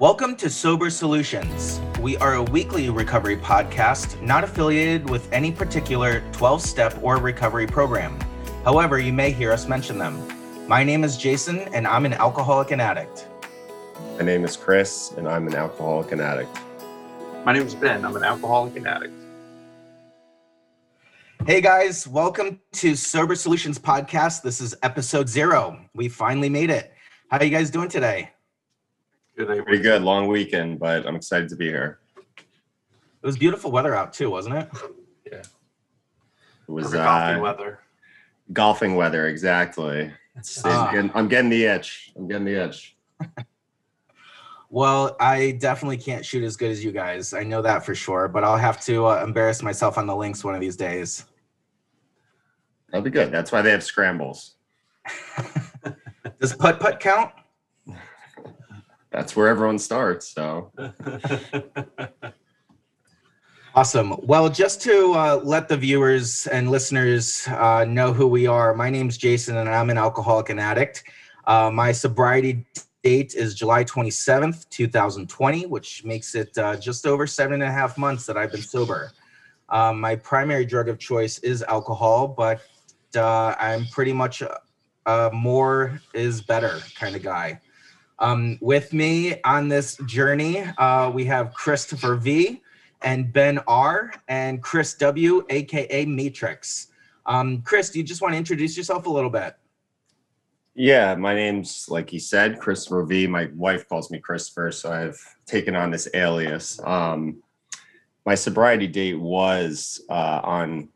Welcome to Sober Solutions. We are a weekly recovery podcast not affiliated with any particular 12 step or recovery program. However, you may hear us mention them. My name is Jason, and I'm an alcoholic and addict. My name is Chris, and I'm an alcoholic and addict. My name is Ben. I'm an alcoholic and addict. Hey guys, welcome to Sober Solutions Podcast. This is episode zero. We finally made it. How are you guys doing today? Good. Pretty good. Long weekend, but I'm excited to be here. It was beautiful weather out too, wasn't it? Yeah. It was Perfect golfing uh, weather. golfing weather, exactly. Ah. I'm, getting, I'm getting the itch. I'm getting the itch. Well, I definitely can't shoot as good as you guys. I know that for sure, but I'll have to uh, embarrass myself on the links one of these days. That'll be good. That's why they have scrambles. Does putt putt count? That's where everyone starts. So Awesome. Well, just to uh, let the viewers and listeners uh, know who we are, my name's Jason and I'm an alcoholic and addict. Uh, my sobriety date is July 27th, 2020, which makes it uh, just over seven and a half months that I've been sober. Um, my primary drug of choice is alcohol, but uh, I'm pretty much a, a more is better kind of guy. Um, with me on this journey, uh, we have Christopher V and Ben R and Chris W, aka Matrix. Um, Chris, do you just want to introduce yourself a little bit? yeah, my name's like he said, Christopher V. My wife calls me Christopher, so I've taken on this alias. Um, my sobriety date was uh, on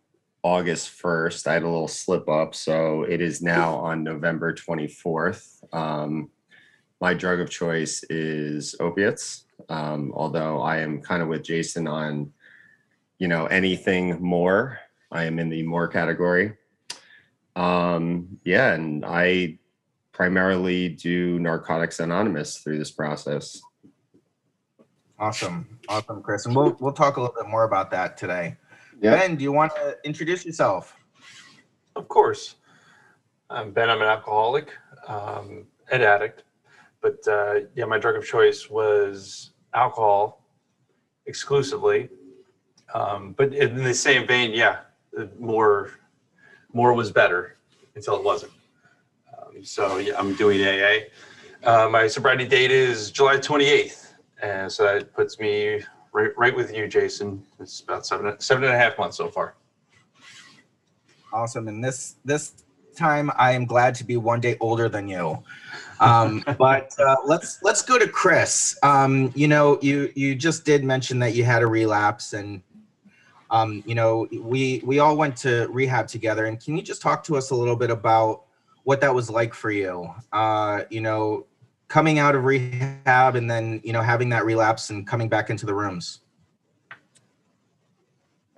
August 1st. I had a little slip up, so it is now on November 24th. Um, my drug of choice is opiates, um, although I am kind of with Jason on, you know, anything more. I am in the more category. Um, yeah, and I primarily do Narcotics Anonymous through this process. Awesome, awesome, Chris, and we'll we'll talk a little bit more about that today. Ben, do you want to introduce yourself? of course. I'm Ben. I'm an alcoholic um, and addict. But uh, yeah, my drug of choice was alcohol exclusively. Um, but in the same vein, yeah, more more was better until it wasn't. Um, so yeah, I'm doing AA. Uh, my sobriety date is July 28th, and so that puts me right right with you, Jason. It's about seven seven and a half months so far. Awesome, and this this time I am glad to be one day older than you. Um, but uh, let's let's go to Chris. Um, you know, you you just did mention that you had a relapse, and um, you know, we we all went to rehab together. And can you just talk to us a little bit about what that was like for you? Uh, you know, coming out of rehab and then you know having that relapse and coming back into the rooms.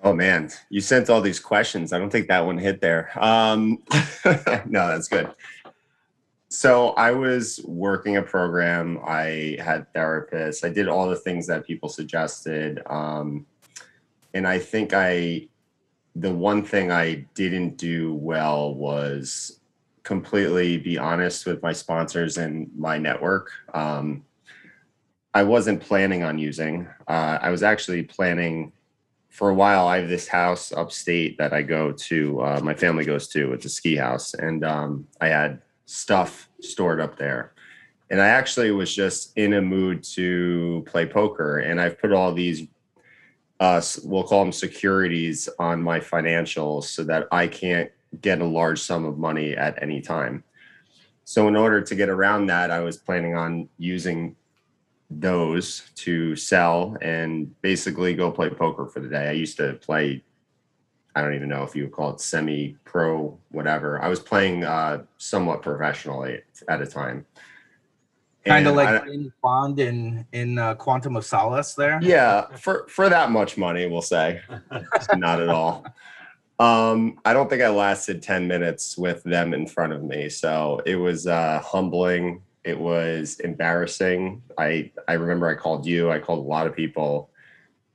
Oh man, you sent all these questions. I don't think that one hit there. Um, no, that's good. So I was working a program. I had therapists. I did all the things that people suggested. Um, and I think I, the one thing I didn't do well was completely be honest with my sponsors and my network. Um, I wasn't planning on using. Uh, I was actually planning for a while. I have this house upstate that I go to. Uh, my family goes to. It's a ski house, and um, I had stuff stored up there. And I actually was just in a mood to play poker, and I've put all these. Uh, we'll call them securities on my financials so that I can't get a large sum of money at any time. So, in order to get around that, I was planning on using those to sell and basically go play poker for the day. I used to play, I don't even know if you would call it semi pro, whatever. I was playing uh, somewhat professionally at a time. Kind of like I- Bond in in uh, Quantum of Solace. There. yeah, for for that much money, we'll say. Not at all. Um, I don't think I lasted 10 minutes with them in front of me. So it was uh humbling. It was embarrassing. I I remember I called you, I called a lot of people.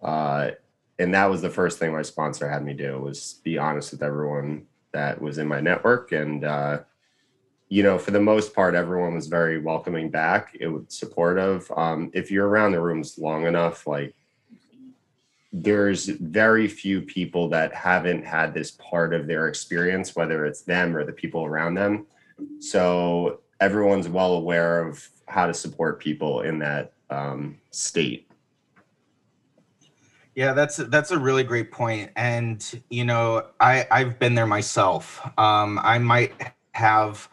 Uh and that was the first thing my sponsor had me do was be honest with everyone that was in my network and uh you know, for the most part, everyone was very welcoming back. It was supportive. Um, if you're around the rooms long enough, like there's very few people that haven't had this part of their experience, whether it's them or the people around them. So everyone's well aware of how to support people in that um, state. Yeah, that's that's a really great point, and you know, I I've been there myself. Um, I might have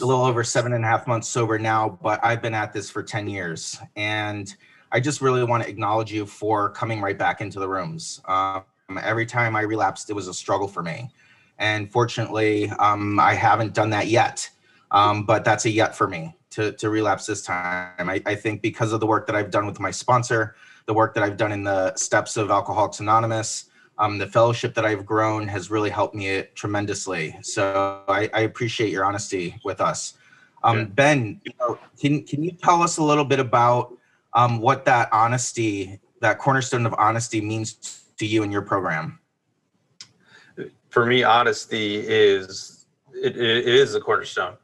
a little over seven and a half months sober now, but I've been at this for ten years, and I just really want to acknowledge you for coming right back into the rooms. Um, every time I relapsed, it was a struggle for me, and fortunately, um, I haven't done that yet. Um, but that's a yet for me to to relapse this time. I, I think because of the work that I've done with my sponsor the work that I've done in the steps of Alcoholics Anonymous, um, the fellowship that I've grown has really helped me tremendously. So I, I appreciate your honesty with us. Um. Ben, you know, can can you tell us a little bit about um, what that honesty, that cornerstone of honesty, means to you in your program? for me, honesty is it, it is a cornerstone.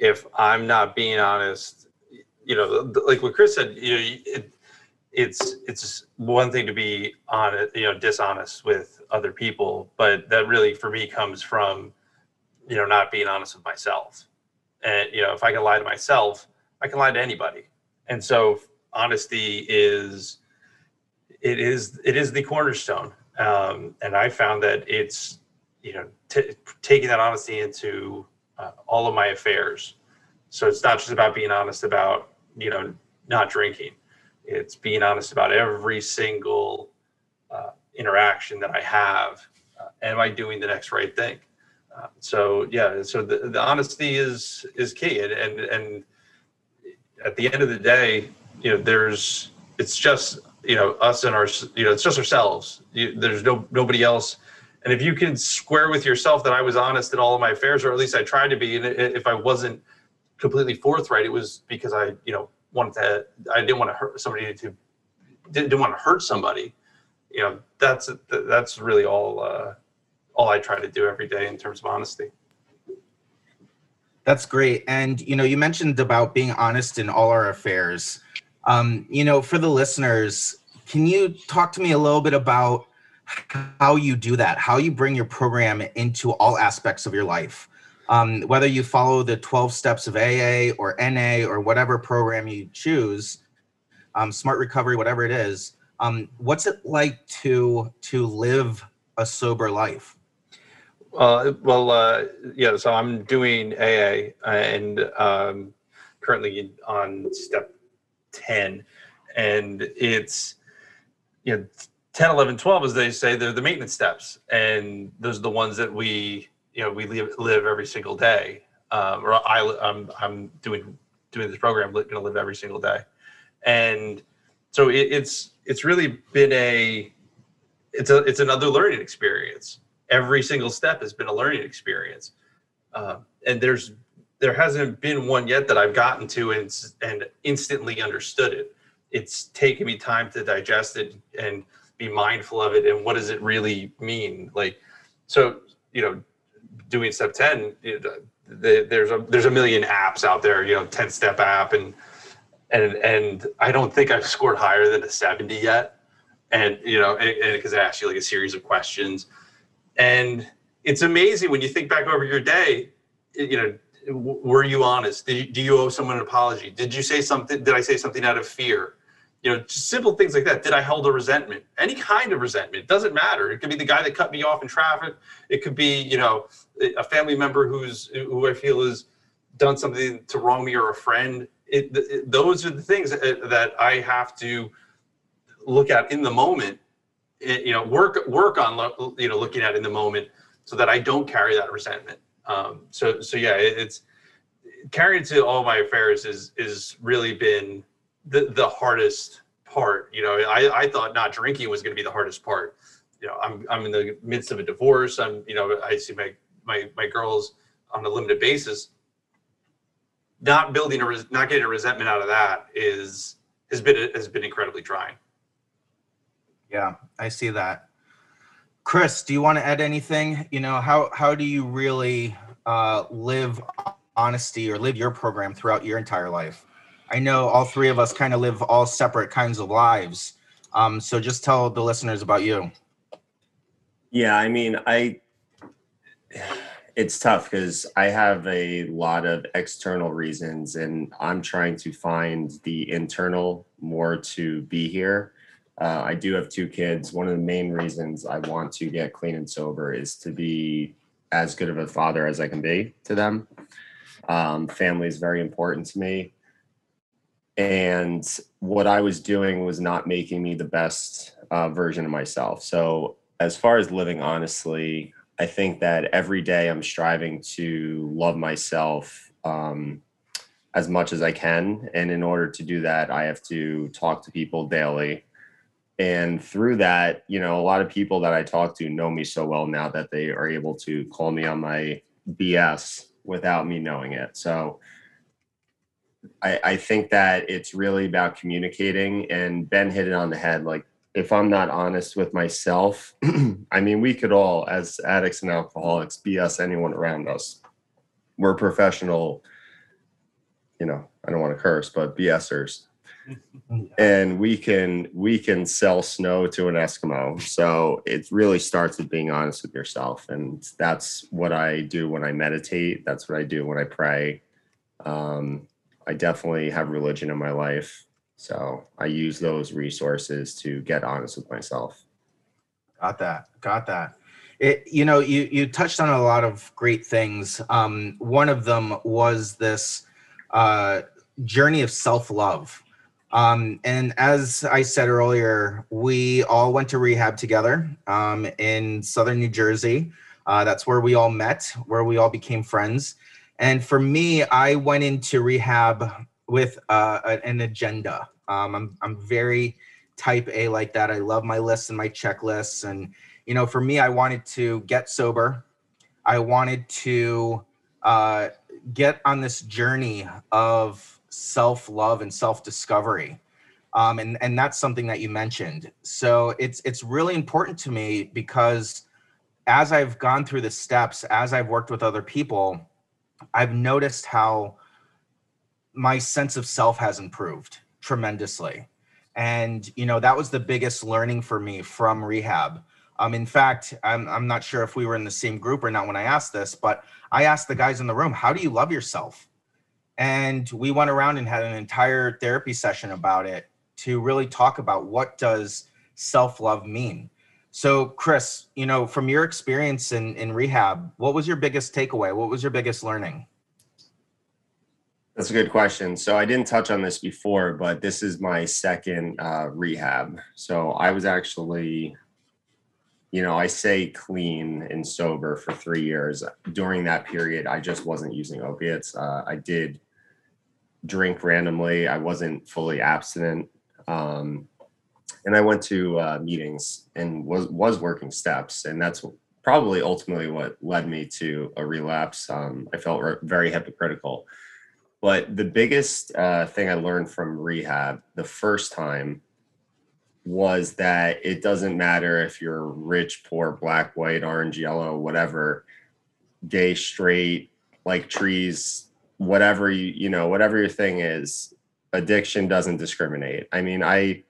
If I'm not being honest, you know, like what Chris said, you know, it, it's it's one thing to be honest, you know, dishonest with other people, but that really for me comes from, you know, not being honest with myself. And you know, if I can lie to myself, I can lie to anybody. And so honesty is it is it is the cornerstone. Um, and I found that it's you know, t- taking that honesty into uh, all of my affairs. So it's not just about being honest about, you know, not drinking. It's being honest about every single uh, interaction that I have. Uh, am I doing the next right thing? Uh, so yeah, so the, the honesty is is key, and, and and at the end of the day, you know, there's it's just you know us and our you know it's just ourselves. You, there's no nobody else and if you can square with yourself that I was honest in all of my affairs, or at least I tried to be, and if I wasn't completely forthright, it was because I, you know, wanted to, I didn't want to hurt somebody to, didn't, didn't want to hurt somebody. You know, that's that's really all uh, all I try to do every day in terms of honesty. That's great. And you know, you mentioned about being honest in all our affairs. Um, you know, for the listeners, can you talk to me a little bit about how you do that, how you bring your program into all aspects of your life? Um, whether you follow the 12 steps of AA or NA or whatever program you choose, um, smart recovery, whatever it is, um, what's it like to to live a sober life? Uh, well, uh, yeah. So I'm doing AA and um, currently on step ten, and it's you know 10, 11, 12, as they say, they're the maintenance steps, and those are the ones that we you know we live live every single day. Um, or I I'm I'm doing doing this program, going to live every single day, and so it, it's it's really been a it's a it's another learning experience. Every single step has been a learning experience. Um, and there's there hasn't been one yet that i've gotten to and, and instantly understood it. It's taken me time to digest it and be mindful of it and what does it really mean? Like so you know doing step 10 you know, the, there's a there's a million apps out there you know 10 step app and and and i don't think i've scored higher than a 70 yet. And you know and because i ask you like a series of questions. And it's amazing when you think back over your day you know were you honest? Did you, do you owe someone an apology? Did you say something did i say something out of fear you know just simple things like that did i hold a resentment? Any kind of resentment it doesn't matter. It could be the guy that cut me off in traffic. It could be you know a family member who's who i feel has done something to wrong me or a friend. It, it those are the things that, i have to look at in the moment it- you know work work on you know looking at in the moment so that i don't carry that resentment. Um so so yeah it, it's carrying to all my affairs is is really been the the hardest part you know i i thought not drinking was going to be the hardest part you know i'm i'm in the midst of a divorce i'm you know i see my my my girls on a limited basis not building a res- not getting a resentment out of that is has been has been incredibly trying Yeah, I see that. Chris, do you want to add anything? You know, how how do you really uh, live honesty or live your program throughout your entire life. I know all three of us kind of live all separate kinds of lives. Um, so just tell the listeners about you. Yeah, I mean, I it's tough because I have a lot of external reasons and I'm trying to find the internal more to be here. Uh, I do have two kids. One of the main reasons I want to get clean and sober is to be as good of a father as I can be to them. Um, family is very important to me. And what I was doing was not making me the best uh, version of myself. So as far as living honestly, I think that every day I'm striving to love myself um, as much as I can. And in order to do that, I have to talk to people daily. And through that, you know, a lot of people that I talk to know me so well now that they are able to call me on my BS without me knowing it. So I, I think that it's really about communicating. And Ben hit it on the head. Like, if I'm not honest with myself, I mean, we could all, as addicts and alcoholics, BS anyone around us. We're professional, you know, I don't want to curse, but BSers. and we can we can sell snow to an Eskimo. So it really starts with being honest with yourself. And that's what I do when I meditate. That's what I do when I pray. Um, I definitely have religion in my life. So I use those resources to get honest with myself. Got that. Got that. It, you know, you you touched on a lot of great things. Um, one of them was this uh, journey of self love. Um, and as I said earlier, we all went to rehab together um, in Southern New Jersey. Uh, that's where we all met, where we all became friends. And for me, I went into rehab with uh, an agenda. Um, I'm I'm very type A like that. I love my lists and my checklists. And, you know, for me, I wanted to get sober. I wanted to uh, get on this journey of self love and self discovery. Um, and, and that's something that you mentioned. So it's, it's really important to me because as I've gone through the steps, as I've worked with other people, I've noticed how my sense of self has improved tremendously. And you know that was the biggest learning for me from rehab. Um, in fact I'm, I'm not sure if we were in the same group or not when i asked this but i asked the guys in the room how do you love yourself? And we went around and had an entire therapy session about it to really talk about what does self-love mean so chris you know from your experience in, in rehab what was your biggest takeaway what was your biggest learning That's a good question. So I didn't touch on this before, but this is my second uh, rehab. So I was actually, you know, I say clean and sober for three years. During that period, I just wasn't using opiates. Uh, I did drink randomly. I wasn't fully abstinent. Um, and I went to uh, meetings and was was working steps, and that's probably ultimately what led me to a relapse. Um, I felt re- very hypocritical. But the biggest uh, thing I learned from rehab the first time was that it doesn't matter if you're rich, poor, black, white, orange, yellow, whatever, gay, straight, like trees, whatever you, you know, whatever your thing is, addiction doesn't discriminate. I mean, I,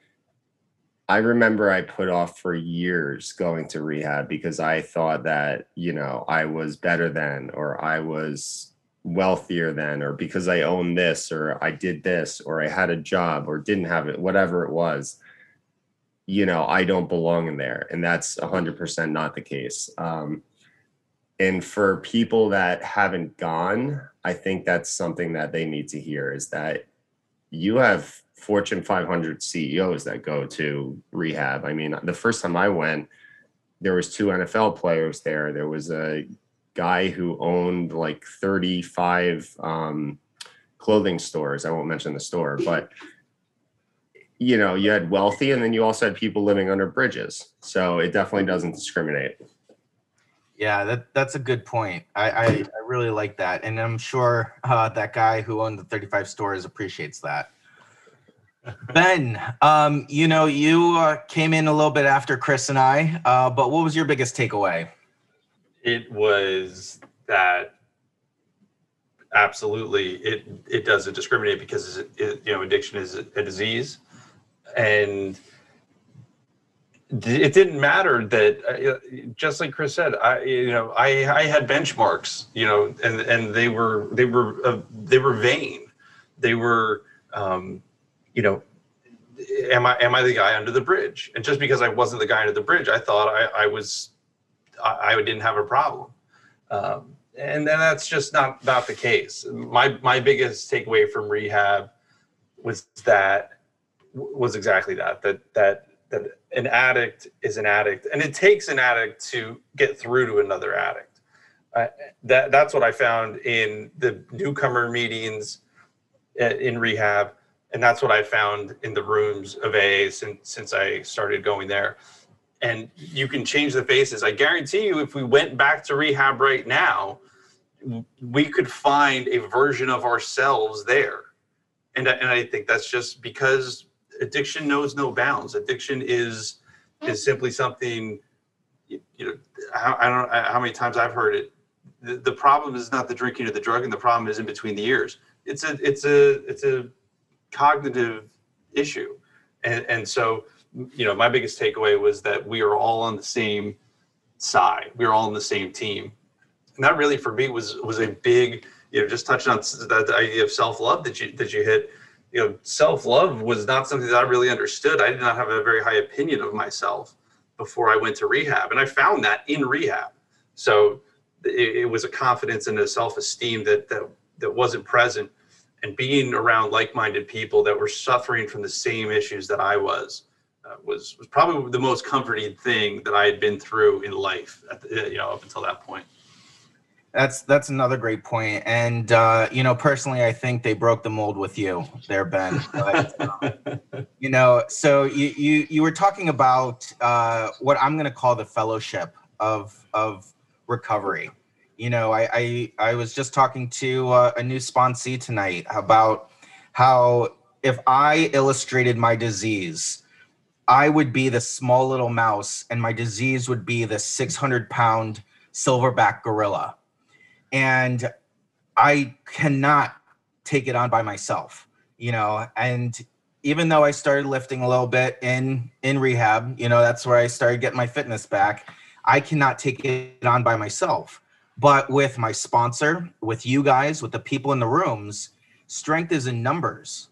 I remember I put off for years going to rehab because I thought that, you know, I was better than, or I was wealthier than or because I own this or I did this or I had a job or didn't have it, whatever it was, you know, I don't belong in there. And that's 100% not the case. Um, and for people that haven't gone, I think that's something that they need to hear is that you have Fortune 500 CEOs that go to rehab. I mean, the first time I went, there was two NFL players there. There was a guy who owned like 35 um, clothing stores. I won't mention the store, but you know, you had wealthy and then you also had people living under bridges. So it definitely doesn't discriminate. Yeah, that that's a good point. I I, I really like that, and I'm sure uh, that guy who owned the 35 stores appreciates that. Ben, um, you know, you uh, came in a little bit after Chris and I, uh, but what was your biggest takeaway? It was that absolutely it it doesn't discriminate because it, you know addiction is a disease and it didn't matter that uh, just like chris said i you know i i had benchmarks you know and and they were they were uh, they were vain they were um you know am i am i the guy under the bridge? And just because i wasn't the guy under the bridge i thought i i was i, I didn't have a problem. Um and then that's just not not the case. My my biggest takeaway from rehab was that was exactly that that that that an addict is an addict. And it takes an addict to get through to another addict. Uh, that that's what i found in the newcomer meetings uh, in rehab and that's what i found in the rooms of aa since since i started going there. And you can change the faces. I guarantee you if we went back to rehab right now we could find a version of ourselves there. And I, and I think that's just because addiction knows no bounds. Addiction is is simply something you, know I, I don't know how many times i've heard it. The, the problem is not the drinking or the drug and the problem is in between the ears. It's a it's a it's a cognitive issue. And and so you know my biggest takeaway was that we are all on the same side. We are all on the same team. And that really for me was was a big you know just touching on that idea of self-love that you that you hit you know self-love was not something that i really understood. I did not have a very high opinion of myself before i went to rehab and i found that in rehab. So it, it was a confidence and a self-esteem that that that wasn't present and being around like-minded people that were suffering from the same issues that i was uh, was was probably the most comforting thing that i had been through in life at the, you know up until that point That's that's another great point. And uh, you know, personally, I think they broke the mold with you there, Ben. But, um, you know, so you you you were talking about uh, what I'm going to call the fellowship of of recovery. You know, I I, I was just talking to uh, a new sponsee tonight about how if I illustrated my disease, I would be the small little mouse, and my disease would be the 600 pound silverback gorilla and I cannot take it on by myself, you know. And even though I started lifting a little bit in in rehab, you know, that's where I started getting my fitness back. I cannot take it on by myself. But with my sponsor, with you guys, with the people in the rooms, strength is in numbers.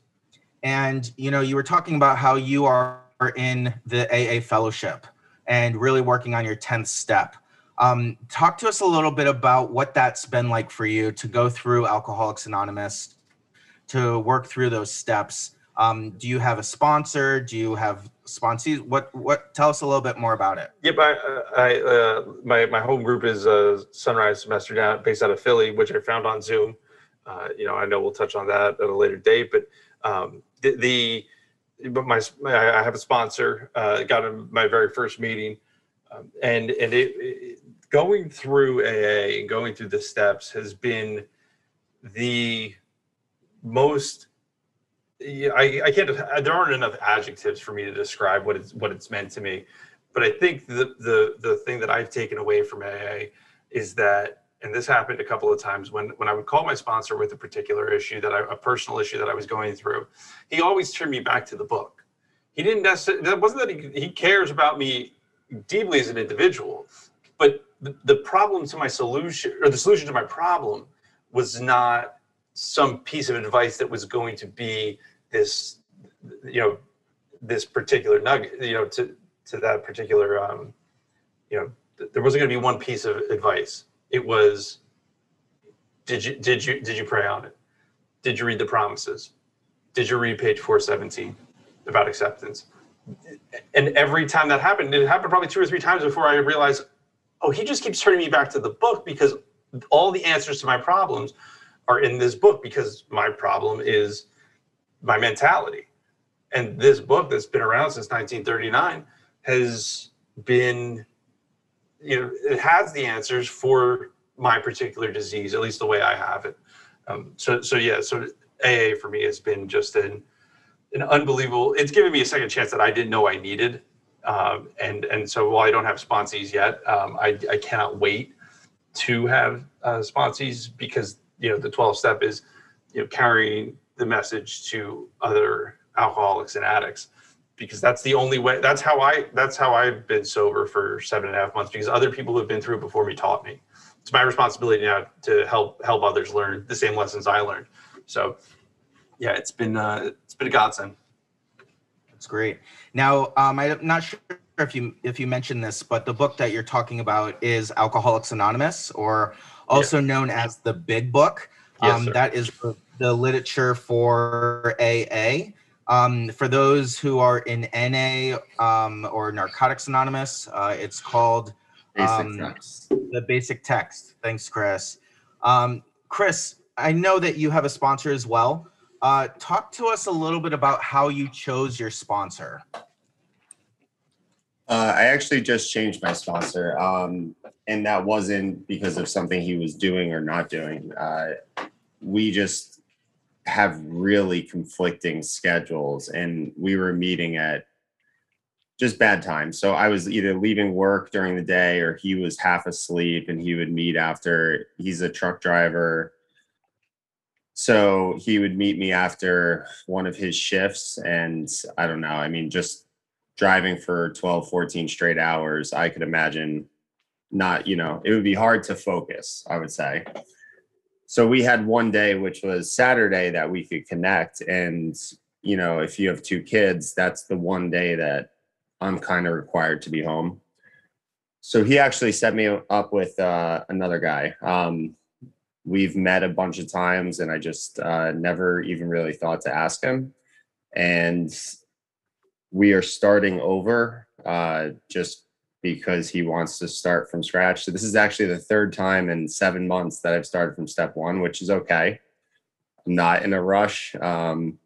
And you know, you were talking about how you are in the AA fellowship and really working on your 10th step. Um, talk to us a little bit about what that's been like for you to go through Alcoholics Anonymous, to work through those steps. Um, do you have a sponsor? Do you have sponsees? What what? Tell us a little bit more about it. Yep, I, I uh, my my home group is uh, Sunrise Semester down based out of Philly, which I found on Zoom. Uh, you know, I know we'll touch on that at a later date, but um, the, the but my I have a sponsor. Uh, got in my very first meeting, um, and and it, it going through AA and going through the steps has been the most yeah, I, I can't uh, there aren't enough adjectives for me to describe what it's what it's meant to me. But i think the the the thing that i've taken away from aa is that and this happened a couple of times when when i would call my sponsor with a particular issue that i a personal issue that i was going through he always turned me back to the book. He didn't necessarily that wasn't that he, he cares about me deeply as an individual but the, the problem to my solution or the solution to my problem was not some piece of advice that was going to be this you know this particular nugget you know to to that particular um you know th- there wasn't going to be one piece of advice. It was did you did you did you pray on it? Did you read the promises? Did you read page 417 about acceptance? And every time that happened it happened probably two or three times before i realized oh he just keeps turning me back to the book because all the answers to my problems are in this book because my problem is my mentality. And this book that's been around since 1939 has been, you know, it has the answers for my particular disease, at least the way I have it. Um, so, so yeah, so AA for me has been just an, an unbelievable, it's given me a second chance that I didn't know I needed. Um, and, and so while I don't have sponsees yet, um, I, I cannot wait to have uh, sponsees because you know the 12 step is you know carrying the message to other alcoholics and addicts because that's the only way that's how i that's how i've been sober for seven and a half months because other people who have been through it before me taught me. It's my responsibility now to help help others learn the same lessons i learned. So yeah it's been uh it's been a godsend. That's great. Now, um, I'm not sure if you if you mentioned this, but the book that you're talking about is Alcoholics Anonymous, or also known as the Big Book. Yes, um, sir. that is the, the literature for AA. Um, for those who are in NA um, or Narcotics Anonymous, uh, it's called Basic Um, the basic text. Thanks, Chris. Um, Chris, I know that you have a sponsor as well. Uh, talk to us a little bit about how you chose your sponsor. Uh, I actually just changed my sponsor, um, and that wasn't because of something he was doing or not doing. Uh, we just have really conflicting schedules, and we were meeting at just bad times. So I was either leaving work during the day, or he was half asleep, and he would meet after. He's a truck driver. So he would meet me after one of his shifts, and I don't know. I mean, just driving for 12 14 straight hours i could imagine not you know it would be hard to focus i would say. So we had one day which was saturday that we could connect and you know if you have two kids that's the one day that i'm kind of required to be home. So he actually set me up with uh, another guy. Um, we've met a bunch of times and i just uh, never even really thought to ask him. And we are starting over uh, just because he wants to start from scratch. So this is actually the third time in seven months that I've started from step one, which is okay. I'm not in a rush. Um,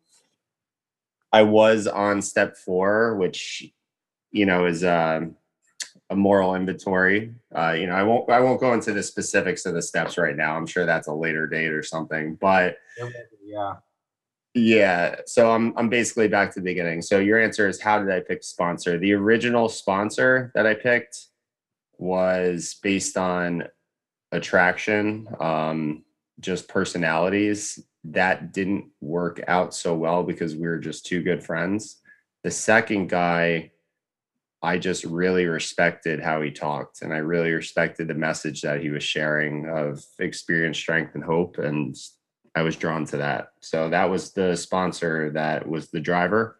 I was on step four, which you know is um a moral inventory. Uh, you know, I won't I won't go into the specifics of the steps right now. I'm sure that's a later date or something, but Yeah. Yeah, so I'm I'm basically back to the beginning. So your answer is how did I pick sponsor? The original sponsor that I picked was based on attraction, um, just personalities. That didn't work out so well because we were just two good friends. The second guy, I just really respected how he talked, and I really respected the message that he was sharing of experience, strength, and hope. And I was drawn to that. So that was the sponsor that was the driver.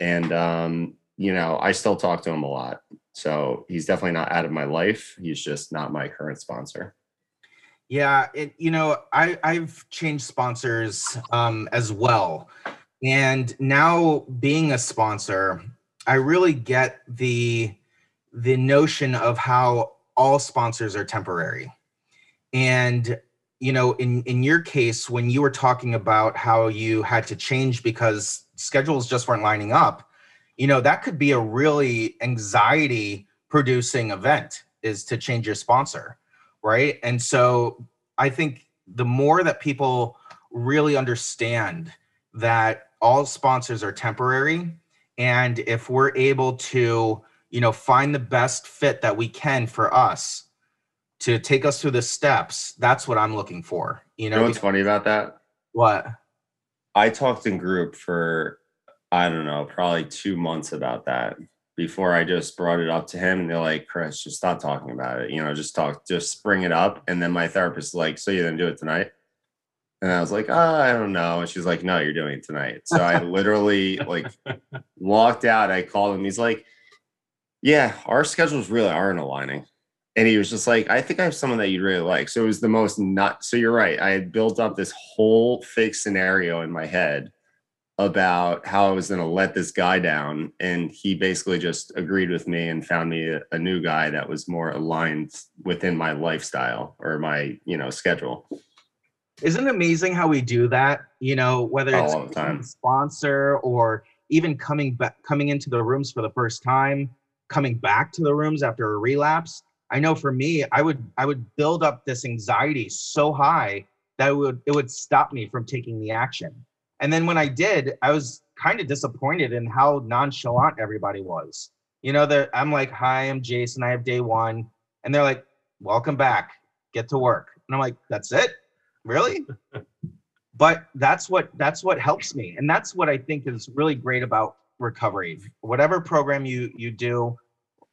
And um, you know, I still talk to him a lot. So he's definitely not out of my life. He's just not my current sponsor. Yeah, it you know, I I've changed sponsors um as well. And now being a sponsor, I really get the the notion of how all sponsors are temporary. And you know, in in your case when you were talking about how you had to change because schedules just weren't lining up, you know, that could be a really anxiety producing event is to change your sponsor right? And so I think the more that people really understand that all sponsors are temporary, and if we're able to, you know, find the best fit that we can for us to take us through the steps, that's what I'm looking for. You You know, know what's funny about that? what? I talked in group for I don't know, probably two months about that before I just brought it up to him and they're like, Chris, just stop talking about it. You know, just talk, just bring it up. And then my therapist is like, So you're gonna do it tonight? And I was like, oh, I don't know. And she's like, No, you're doing it tonight. So I literally like walked out. I called him. He's like, Yeah, our schedules really aren't aligning. And he was just like, I think I have someone that you'd really like. So it was the most not. So you're right. I had built up this whole fake scenario in my head about how I was going to let this guy down. And he basically just agreed with me and found me a, a new guy that was more aligned within my lifestyle or my, you know, schedule. Isn't it amazing how we do that? You know, whether oh, it's All the sponsor or even coming back, coming into the rooms for the first time, coming back to the rooms after a relapse. I know for me, I would I would build up this anxiety so high that it would it would stop me from taking the action. And then when I did, I was kind of disappointed in how nonchalant everybody was. You know, that I'm like, "Hi, I'm Jason. I have day one," and they're like, "Welcome back. Get to work." And I'm like, "That's it." Really? but that's what that's what helps me, and that's what I think is really great about recovery. Whatever program you you do,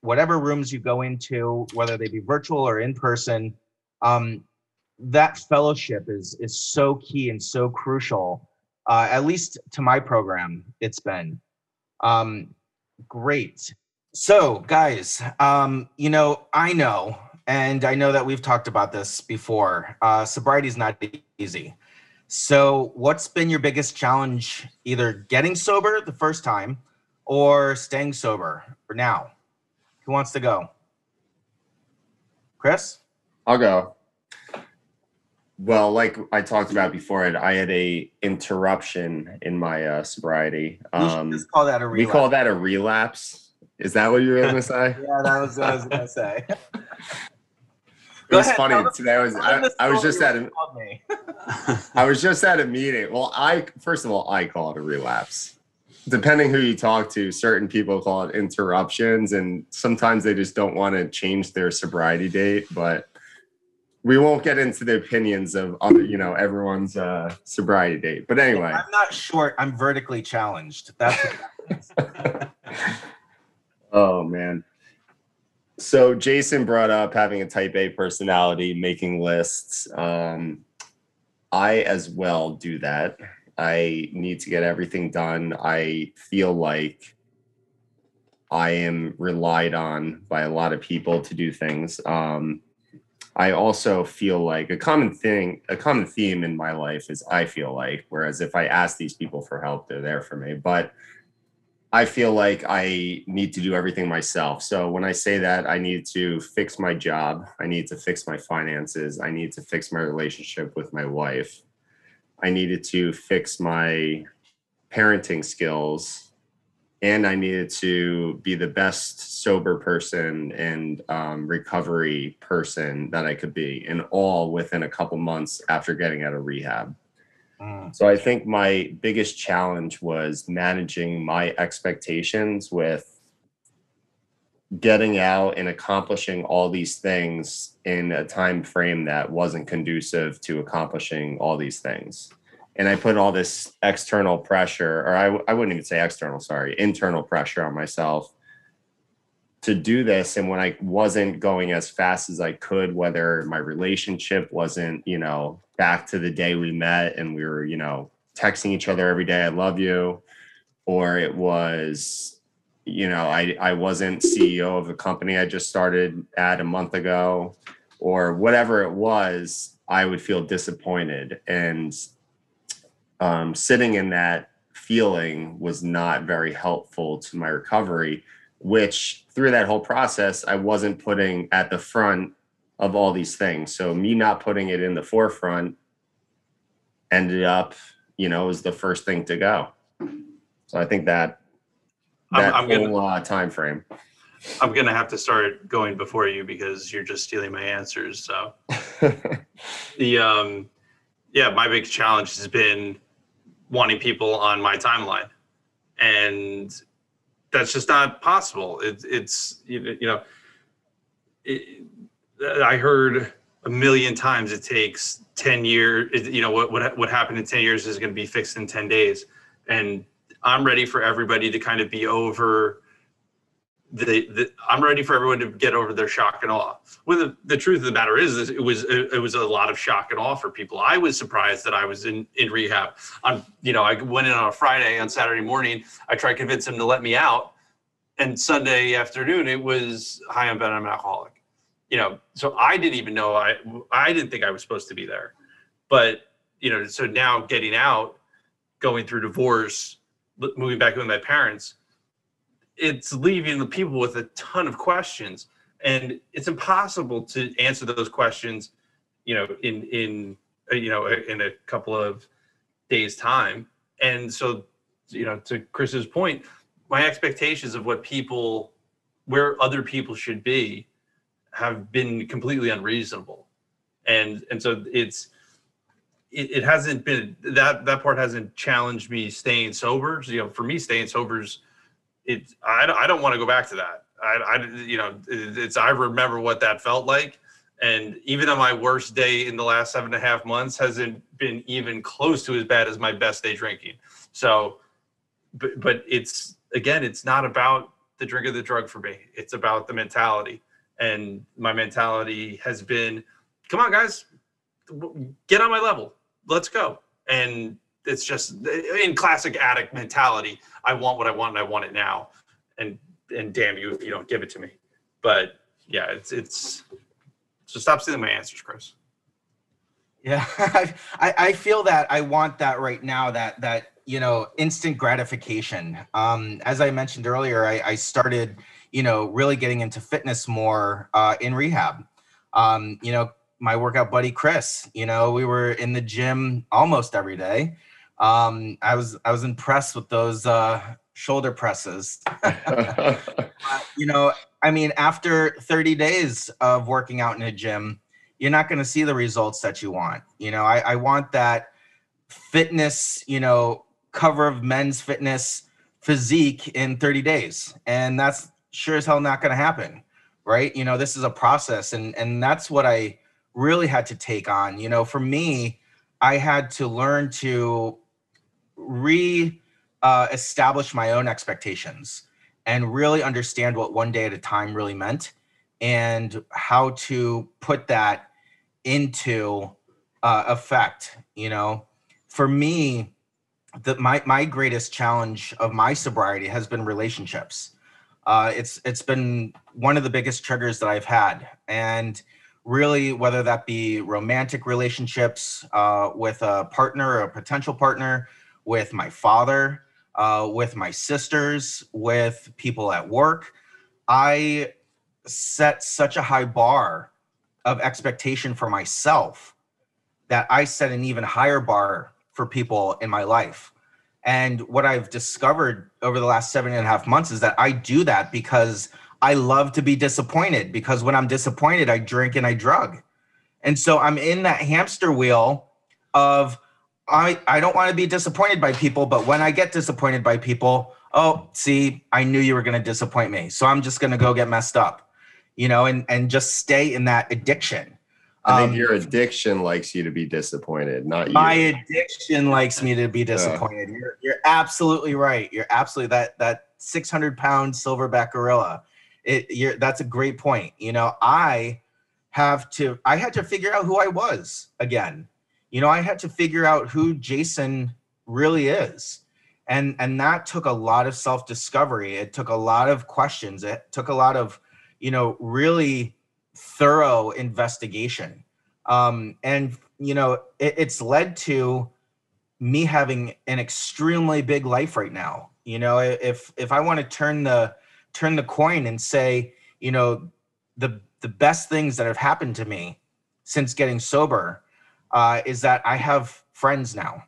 whatever rooms you go into, whether they be virtual or in person, um, that fellowship is is so key and so crucial. Uh, at least to my program, it's been um, great. So, guys, um, you know, I know, and I know that we've talked about this before. Uh, sobriety is not easy. So, what's been your biggest challenge, either getting sober the first time or staying sober for now? Who wants to go? Chris? I'll go. Well, like I talked about before, I had a interruption in my uh, sobriety. We Um, just call that a we relapse. call that a relapse. Is that what you were going to say? Yeah, that was what I was gonna say. It Go was ahead, funny today. I was I, I was just at a. I was just at a meeting. Well, I first of all, I call it a relapse. Depending who you talk to, certain people call it interruptions, and sometimes they just don't want to change their sobriety date. But we won't get into the opinions of other, you know, everyone's uh, sobriety date. But anyway, I'm not short. I'm vertically challenged. That's what oh man. So Jason brought up having a type A personality, making lists. Um, I as well do that. I need to get everything done. I feel like I am relied on by a lot of people to do things. Um, I also feel like a common thing, a common theme in my life is I feel like, whereas if I ask these people for help, they're there for me. But I feel like I need to do everything myself. So when I say that, I need to fix my job, I need to fix my finances, I need to fix my relationship with my wife. I needed to fix my parenting skills and I needed to be the best sober person and um, recovery person that I could be, and all within a couple months after getting out of rehab. Mm, So I think my biggest challenge was managing my expectations with getting out and accomplishing all these things in a time frame that wasn't conducive to accomplishing all these things. And I put all this external pressure, or I, I wouldn't even say external, sorry, internal pressure on myself to do this. And when I wasn't going as fast as I could, whether my relationship wasn't, you know, back to the day we met and we were, you know, texting each other every day, I love you, or it was, you know, I, I wasn't CEO of a company I just started at a month ago, or whatever it was, I would feel disappointed. And um, sitting in that feeling was not very helpful to my recovery, which through that whole process, I wasn't putting at the front of all these things. So me not putting it in the forefront ended up, you know, was the first thing to go. So I think that that I'm gonna- whole uh, time frame. I'm gonna have to start going before you because you're just stealing my answers. So the um, yeah, my big challenge has been wanting people on my timeline, and that's just not possible. It, it's you you know, it, I heard a million times it takes ten years. You know what what what happened in ten years is going to be fixed in ten days, and I'm ready for everybody to kind of be over the, the I'm ready for everyone to get over their shock and awe. Well, the, the truth of the matter is, is it was it, was a lot of shock and awe for people. I was surprised that I was in in rehab. On you know, I went in on a Friday. On Saturday morning, I tried to convince him to let me out, and Sunday afternoon it was hi, I'm Ben, I'm an alcoholic. You know, so I didn't even know I I didn't think I was supposed to be there, but you know, so now getting out, going through divorce, moving back with my parents it's leaving the people with a ton of questions. And it's impossible to answer those questions you know in in uh, you know in a couple of days time. And so you know to chris's point my expectations of what people where other people should be have been completely unreasonable. And and so it's it, it hasn't been that that part hasn't challenged me staying sober you know for me staying sober is it I, don't- I don't want to go back to that I, I you know it, it's i remember what that felt like And even on my worst day in the last seven and a half months hasn't been even close to as bad as my best day drinking. So, but, but it's, again, it's not about the drink or the drug for me. It's about the mentality. And my mentality has been, come on, guys, get on my level. Let's go. And it's just in classic addict mentality. I want what I want and I want it now. And and damn you if you don't give it to me. But yeah, it's it's so stop stealing my answers, Chris. Yeah, I, I feel that I want that right now. That that you know instant gratification. Um, as I mentioned earlier, I, I started you know really getting into fitness more uh, in rehab. Um, you know, my workout buddy Chris. You know, we were in the gym almost every day. Um, I was I was impressed with those uh, shoulder presses. You know, I mean, after 30 days of working out in a gym, you're not going to see the results that you want. You know, I, I want that fitness, you know, cover of men's fitness physique in 30 days. And that's sure as hell not going to happen. Right. You know, this is a process. And, and that's what I really had to take on. You know, for me, I had to learn to re uh, establish my own expectations and really understand what one day at a time really meant and how to put that into uh, effect you know for me the my my greatest challenge of my sobriety has been relationships uh, it's it's been one of the biggest triggers that i've had and really whether that be romantic relationships uh, with a partner or a potential partner with my father uh, with my sisters, with people at work. I set such a high bar of expectation for myself that I set an even higher bar for people in my life. And what I've discovered over the last seven and a half months is that I do that because I love to be disappointed. Because when I'm disappointed, I drink and I drug. And so I'm in that hamster wheel of I, I don't want to be disappointed by people, but when I get disappointed by people, oh, see, I knew you were going to disappoint me. So I'm just going to go get messed up, you know, and, and just stay in that addiction. I think Um, your addiction likes you to be disappointed, not you. my addiction likes me to be disappointed. You're, you're absolutely right. You're absolutely that, that 600 pound silverback gorilla. It, that's a great point. You know, I have to, I had to figure out who I was again you know, I had to figure out who Jason really is. And and that took a lot of self-discovery. It took a lot of questions. It took a lot of, you know, really thorough investigation. Um, and you know, it, it's led to me having an extremely big life right now. You know, if if I want to turn the turn the coin and say, you know, the the best things that have happened to me since getting sober uh, is that I have friends now.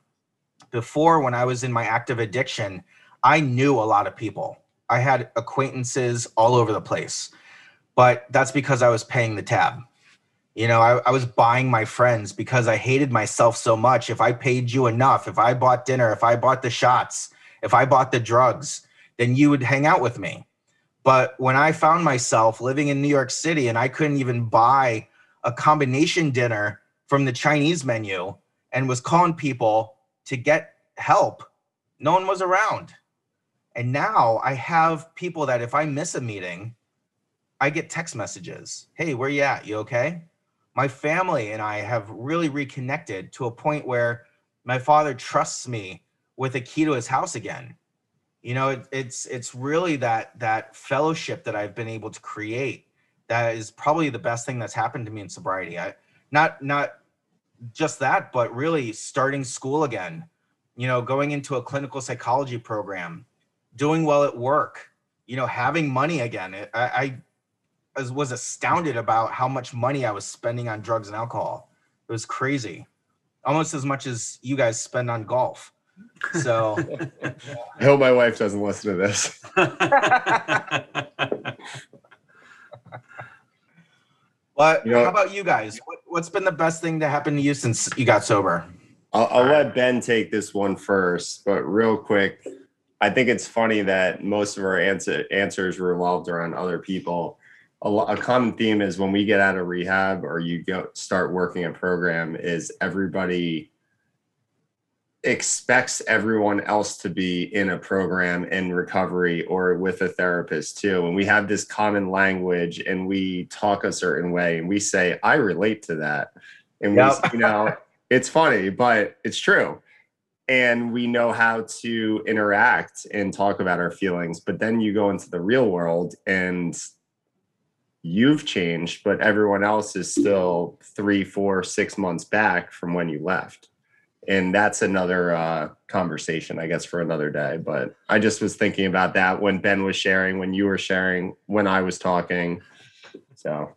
Before, when I was in my active addiction, I knew a lot of people. I had acquaintances all over the place, but that's because I was paying the tab. You know, I, I was buying my friends because I hated myself so much. If I paid you enough, if I bought dinner, if I bought the shots, if I bought the drugs, then you would hang out with me. But when I found myself living in New York City and I couldn't even buy a combination dinner from the Chinese menu and was calling people to get help. No one was around. And now I have people that if I miss a meeting, I get text messages. Hey, where you at? You okay? My family and I have really reconnected to a point where my father trusts me with a key to his house again. You know, it, it's it's really that that fellowship that I've been able to create that is probably the best thing that's happened to me in sobriety. I not not just that, but really starting school again, you know, going into a clinical psychology program, doing well at work, you know, having money again. It, I, I was- was astounded about how much money I was spending on drugs and alcohol. It was crazy, almost as much as you guys spend on golf. So, I hope my wife doesn't listen to this. but You know- how about you guys? What, what's been the best thing to happen to you since you got sober? I'll, I'll let Ben take this one first, but real quick, I think it's funny that most of our answer, answers revolved around other people. a, lo- a common theme is when we get out of rehab or you go start working a program is everybody expects everyone else to be in a program in recovery or with a therapist too. And we have this common language and we talk a certain way and we say i relate to that. And we you know it's funny but it's true. And we know how to interact and talk about our feelings but then you go into the real world and you've changed but everyone else is still three four six months back from when you left and that's another uh, conversation i guess for another day. But i just was thinking about that when ben was sharing when you were sharing when i was talking. So.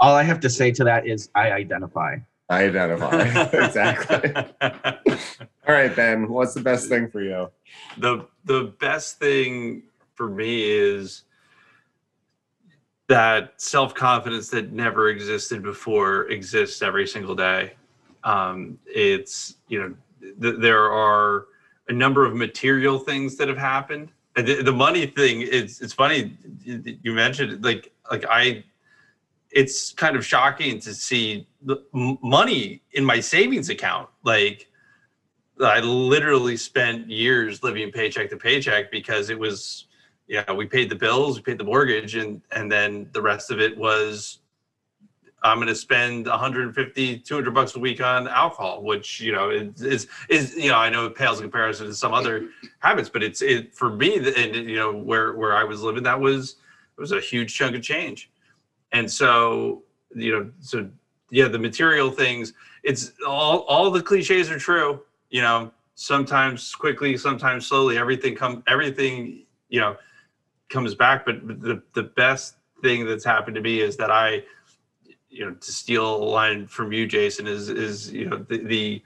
All I have to say to that is I identify. i identify. Exactly. All right ben what's the best thing for you? The the best thing for me is that self-confidence that never existed before exists every single day um, it's you know th- there are a number of material things that have happened. The, the money thing it's it's funny you you mentioned it, like like i it's kind of shocking to see the money in my savings account. Like I literally spent years living paycheck to paycheck because it was, yeah, we paid the bills, we paid the mortgage, and and then the rest of it was, I'm going to spend 150, 200 bucks a week on alcohol, which you know is is, is you know I know it pales in comparison to some other habits, but it's it for me and you know where where I was living that was it was a huge chunk of change, and so you know so yeah the material things it's all all the cliches are true you know sometimes quickly sometimes slowly everything come everything you know comes back but the the best thing that's happened to me is that i you know to steal a line from you jason is is you know the, the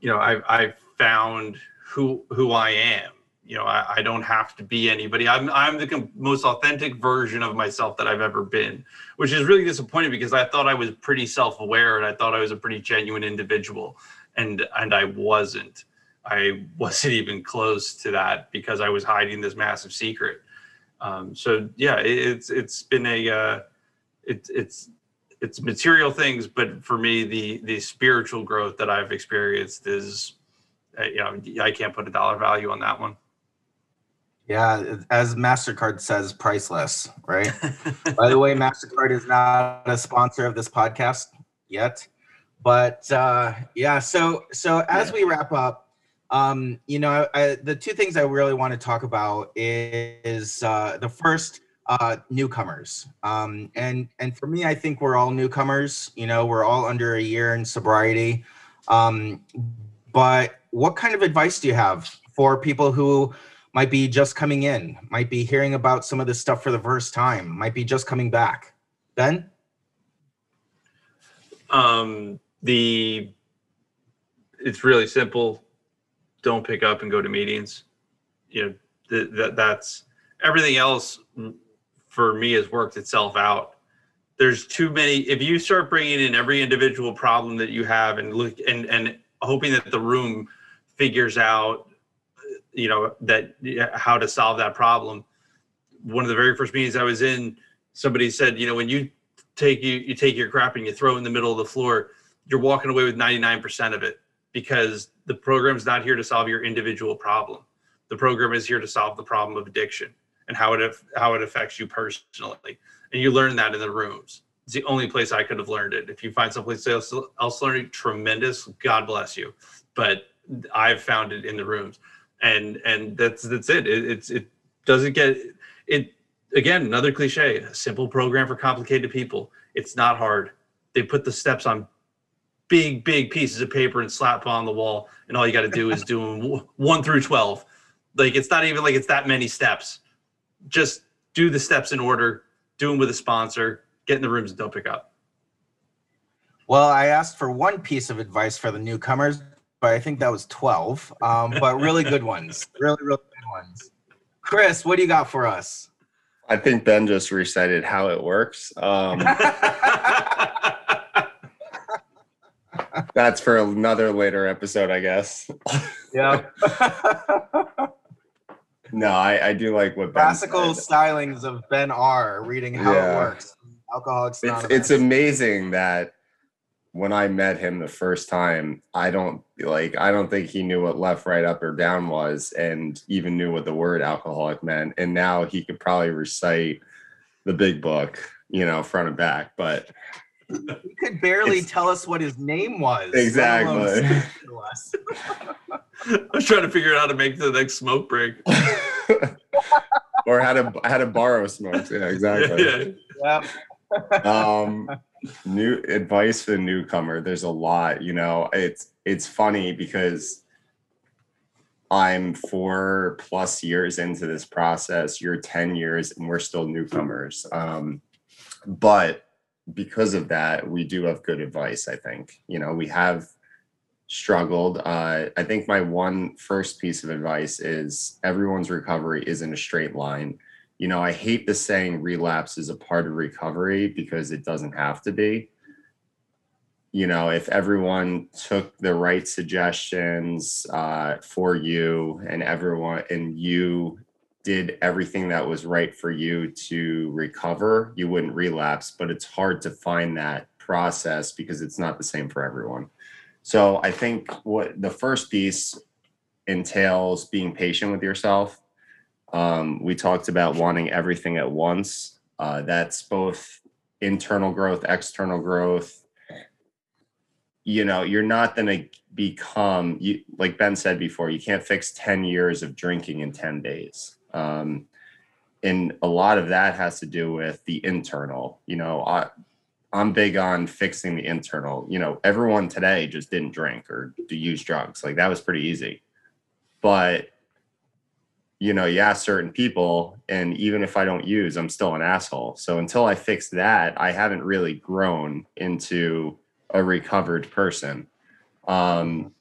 you know i i found who who i am you know I, I don't have to be anybody i'm i'm the com- most authentic version of myself that i've ever been which is really disappointing because i thought i was pretty self-aware and i thought i was a pretty genuine individual and and I wasn't. I wasn't even close to that because I was hiding this massive secret. Um, so yeah, it, it's it's been a uh, it's it's it's material things, but for me, the the spiritual growth that I've experienced is, uh, you know, I can't put a dollar value on that one. Yeah, as MasterCard says, priceless, right? By the way, MasterCard is not a sponsor of this podcast yet. But uh, yeah, so so as we wrap up, um, you know, I, the two things I really want to talk about is uh, the first uh, newcomers, um, and and for me, I think we're all newcomers. You know, we're all under a year in sobriety. Um, but what kind of advice do you have for people who might be just coming in, might be hearing about some of this stuff for the first time, might be just coming back? Ben? Um, the it's really simple. Don't pick up and go to meetings. You know th- that that's everything else for me has worked itself out. There's too many. If you start bringing in every individual problem that you have and look and and hoping that the room figures out, you know that how to solve that problem. One of the very first meetings I was in, somebody said, you know, when you take you you take your crap and you throw it in the middle of the floor you're walking away with 99% of it because the program's not here to solve your individual problem the program is here to solve the problem of addiction and how it how it affects you personally. And you learn that in the rooms. It's the only place i could have learned it. If you find someplace else else learning tremendous. God bless you. But i've found it in the rooms. And and that's that's it, it it's it doesn't get it again another cliche a simple program for complicated people. It's not hard. They put the steps on big big pieces of paper and slap on the wall and all you got to do is do them 1 through 12 like it's not even like it's that many steps just do the steps in order do them with a sponsor get in the rooms and don't pick up Well, I asked for one piece of advice for the newcomers, but I think that was 12. Um, but really good ones. Really, really good ones. Chris, what do you got for us? i think ben just recited how it works um, that's for another later episode i guess yeah. no, I, I do like what Ben Classical said. stylings of Ben R. reading how Yeah. it works. Alcoholics It's it's amazing that when I met him the first time, I don't like I don't think he knew what left, right, up, or down was, and even knew what the word alcoholic meant. And now he could probably recite the big book, you know, front and back. But He could barely tell us what his name was. Exactly. say it to us. I was trying to figure out how to make the next smoke break. or how to how to borrow smokes. Yeah, exactly. Yeah. Yep. um new advice for the newcomer there's a lot you know it's it's funny because i'm four plus years into this process you're 10 years and we're still newcomers um but because of that we do have good advice i think you know we have struggled uh i think my one first piece of advice is everyone's recovery isn't a straight line you know, I hate the saying relapse is a part of recovery because it doesn't have to be. You know, if everyone took the right suggestions uh, for you and everyone and you did everything that was right for you to recover, you wouldn't relapse. But it's hard to find that process because it's not the same for everyone. So I think what the first piece entails being patient with yourself um, we talked about wanting everything at once. Uh, that's both internal growth, external growth. You know, you're not going to become, you, like Ben said before, you can't fix 10 years of drinking in 10 days. Um, and a lot of that has to do with the internal. You know, I, I'm big on fixing the internal. You know, everyone today just didn't drink or use drugs. Like that was pretty easy. But you know, you ask certain people, and even if I don't use, I'm still an asshole. So until I fix that, I haven't really grown into a recovered person. Um,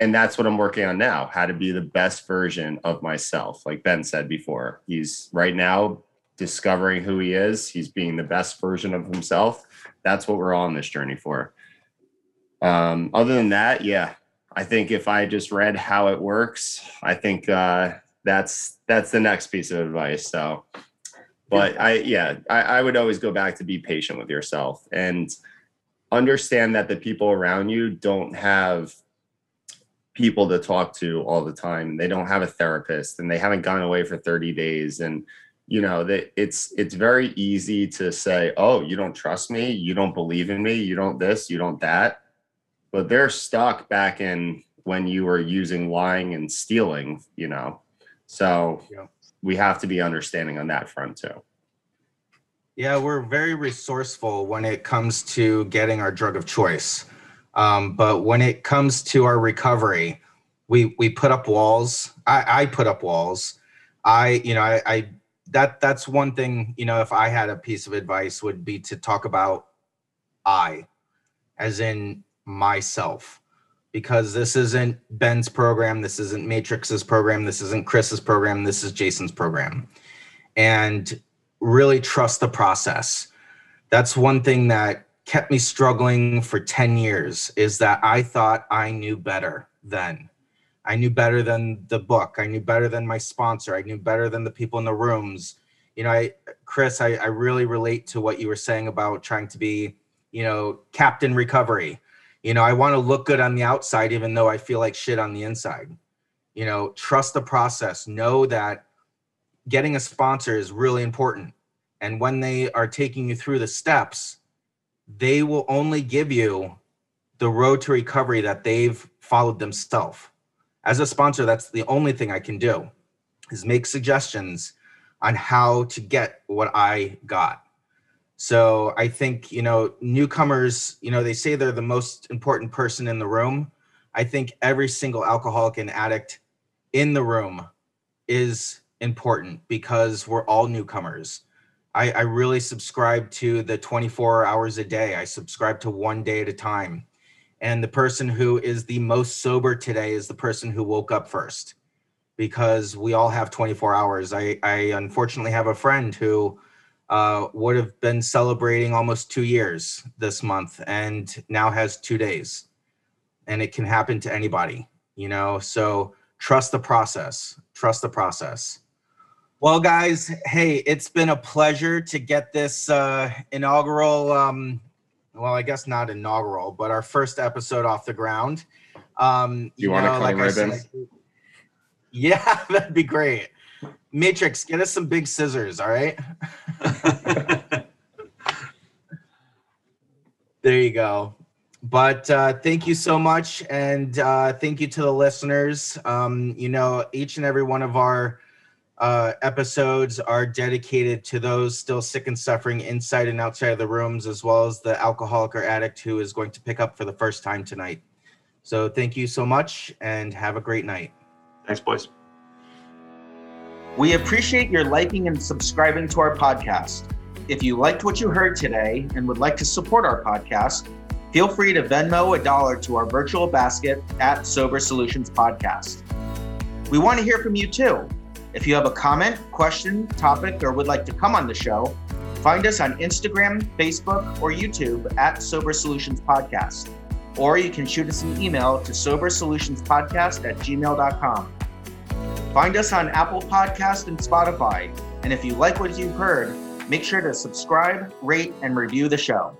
and that's what I'm working on now how to be the best version of myself. Like Ben said before, he's right now discovering who he is, he's being the best version of himself. That's what we're all on this journey for. Um, other than that, yeah, I think if I just read how it works, I think uh, that's that's the next piece of advice. So, but I yeah, I, I would always go back to be patient with yourself and understand that the people around you don't have people to talk to all the time. They don't have a therapist and they haven't gone away for 30 days and you know that it's it's very easy to say oh you don't trust me you don't believe in me you don't this you don't that but they're stuck back in when you were using lying and stealing you know so Yeah. we have to be understanding on that front too Yeah, we're very resourceful when it comes to getting our drug of choice. Um, but when it comes to our recovery, we we put up walls. I, I put up walls. I, you know, I, I that that's one thing, you know, if I had a piece of advice would be to talk about I, as in myself. Because this isn't Ben's program, this isn't Matrix's program, this isn't Chris's program, this is Jason's program. And really trust the process. That's one thing that kept me struggling for 10 years is that I thought I knew better then. I knew better than the book. I knew better than my sponsor. I knew better than the people in the rooms. You know, I Chris, I, I really relate to what you were saying about trying to be, you know, captain recovery. You know, I want to look good on the outside, even though I feel like shit on the inside. You know, trust the process. Know that getting a sponsor is really important. And when they are taking you through the steps, they will only give you the road to recovery that they've followed themselves. As a sponsor, that's the only thing I can do is make suggestions on how to get what I got. So I think, you know, newcomers, you know, they say they're the most important person in the room. I think every single alcoholic and addict in the room is important because we're all newcomers. I, I really subscribe to the 24 hours a day. I subscribe to one day at a time. And the person who is the most sober today is the person who woke up first because we all have 24 hours. I, I unfortunately have a friend who uh, would have been celebrating almost two years this month and now has two days. And it can happen to anybody, you know? So trust the process. Trust the process. Well, guys, hey, it's been a pleasure to get this uh, inaugural, um, well, I guess not inaugural, but our first episode off the ground. Um, You wanna cut a I said- yeah, that'd be great. Matrix, get us some big scissors, all right? There you go. But uh, thank you so much. And uh, thank you to the listeners. Um, you know, each and every one of our uh, episodes are dedicated to those still sick and suffering inside and outside of the rooms, as well as the alcoholic or addict who is going to pick up for the first time tonight. So thank you so much and have a great night. Thanks, boys. We appreciate your liking and subscribing to our podcast. If you liked what you heard today and would like to support our podcast, feel free to Venmo a dollar to our virtual basket at Sober Solutions Podcast. We want to hear from you too. If you have a comment, question, topic, or would like to come on the show, find us on Instagram, Facebook, or YouTube at Sober Solutions Podcast. Or you can shoot us an email to sobersolutionspodcast at gmail.com. Find us on Apple Podcast and Spotify. And if you like what you've heard, make sure to subscribe, rate, and review the show.